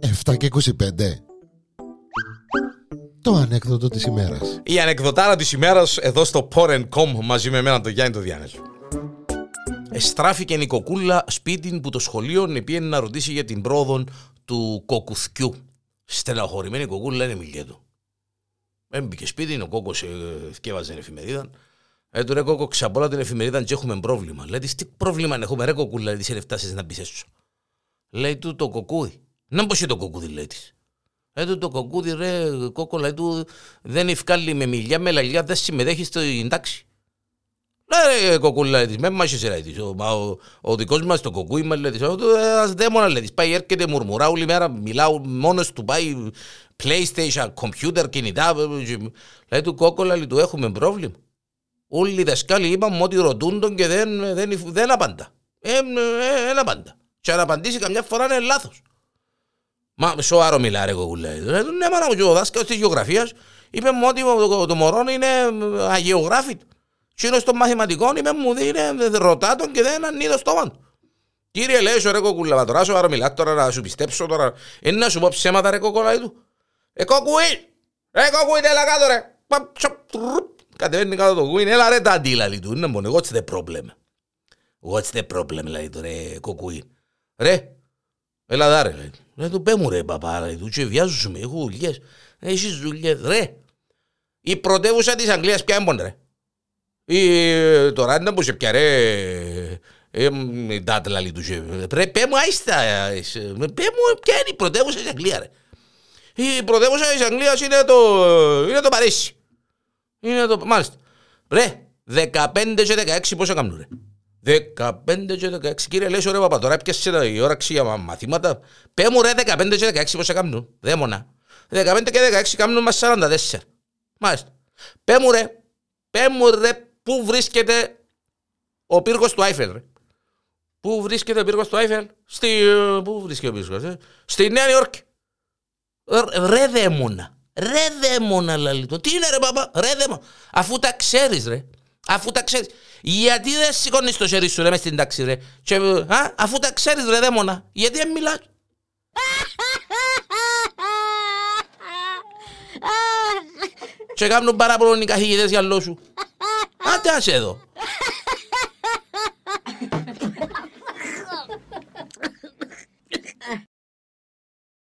Εφτά και 25 Το ανέκδοτο της ημέρας Η ανεκδοτάρα της ημέρας εδώ στο Porn.com μαζί με εμένα τον Γιάννη το Διάννη. Εστράφηκε η κοκούλα σπίτι που το σχολείο πήγαινε να ρωτήσει για την πρόοδο του κοκουθκιού. Στεναχωρημένη η κοκούλα είναι μιλιέτο. Έμπηκε σπίτι, ο κόκκος ε, θυκεύαζε εφημερίδα. Ε, του ρε κόκκο ξαπόλα την εφημερίδα και έχουμε πρόβλημα. Λέει τι πρόβλημα έχουμε ρε κοκούλα, λέει σε φτάσεις να μπεις έσω. Λέει του το κοκούδι. Να μπω το κοκούδι λέει της. Ε, του το κοκούδι ρε κόκκο λέει του δεν ευκάλλει με μιλιά με λαλιά δεν συμμετέχεις στην τάξη. Λέει κοκούλα της, με μάχεσαι λέει της. Ο, ο, ο δικός μας το κοκούι μας λέει της. Ένας δαίμονα λέει της. Πάει έρχεται μουρμουρά όλη μέρα, μιλάω μόνος του πάει PlayStation, computer, κινητά. Λέει του κόκκολα, λέει του έχουμε πρόβλημα. Όλοι οι δασκάλοι είπαμε ότι ρωτούν τον και δεν, δεν, δεν απαντά. Ε, ε, ε, απαντά. Και αν απαντήσει καμιά φορά είναι λάθος. Μα σοβαρό μιλά ρε κοκούλα. Ε, ναι, μάνα μου και ο δάσκαλος της γεωγραφίας είπε μου ότι το, το μωρό είναι αγιογράφητο. Και είναι στο μαθηματικό είπε μου είναι ρωτά τον και δεν ανοίγει το στόμα του. Κύριε λέει σου ρε κοκούλα, τώρα σοβαρό μιλά τώρα να σου πιστέψω τώρα. Είναι να σου πω ψέματα ρε κοκούλα του. Ε κοκούι! Ρε κοκούι τέλα κάτω ρε! Κατεβαίνει κάτω το κουίν, έλα ρε τα αντίλα λέει του. Είναι μόνο, what's the problem; What's the problem λέει του ρε κοκούι. Ρε, έλα δά ρε. Ρε του πέ μου ρε παπά λέει του και βιάζουμε, έχω δουλειές. Έχεις δουλειές, ρε. Η πρωτεύουσα της Αγγλίας ποια έμπονε ρε. Η, τώρα είναι που σε πια ρε. Ε, τάτλα λέει του. Ρε πέ μου άιστα. Πέ μου ποια είναι η πρωτεύουσα της Αγγλίας ρε. Η πρωτεύουσα της Αγγλίας είναι το, είναι το Παρίσι. Είναι το, μάλιστα. Ρε, 15 και 16 πόσο κάνουν ρε; 15 και 16. Κύριε Λέσο ρε παπα, τώρα έπιασε η όραξη για μαθήματα. Πέ μου ρε 15 και 16 πόσο κάνουν. Δέμονα. 15 και 16 κάνουν μας 44. Μάλιστα. Πέ μου ρε, πέ μου ρε, πού βρίσκεται ο πύργος του Άιφελ ρε; Πού βρίσκεται ο πύργος του Άιφελ; Στη, πού βρίσκεται ο πύργος, ε; Στη Νέα Υόρκη. Ρε δαίμονα. Ρε δαίμονα λαλή το. Τι είναι ρε παπά. Ρε δαίμονα. Αφού τα ξέρεις ρε. Αφού τα ξέρεις. Γιατί δεν σηκώνεις το χέρι σου ρε μες στην τάξη ρε. Και, α, αφού τα ξέρεις ρε δαίμονα. Γιατί δεν μιλάς. Και κάνουν παράπονο οι καθηγητές για λόγους σου. Άντε ας εδώ.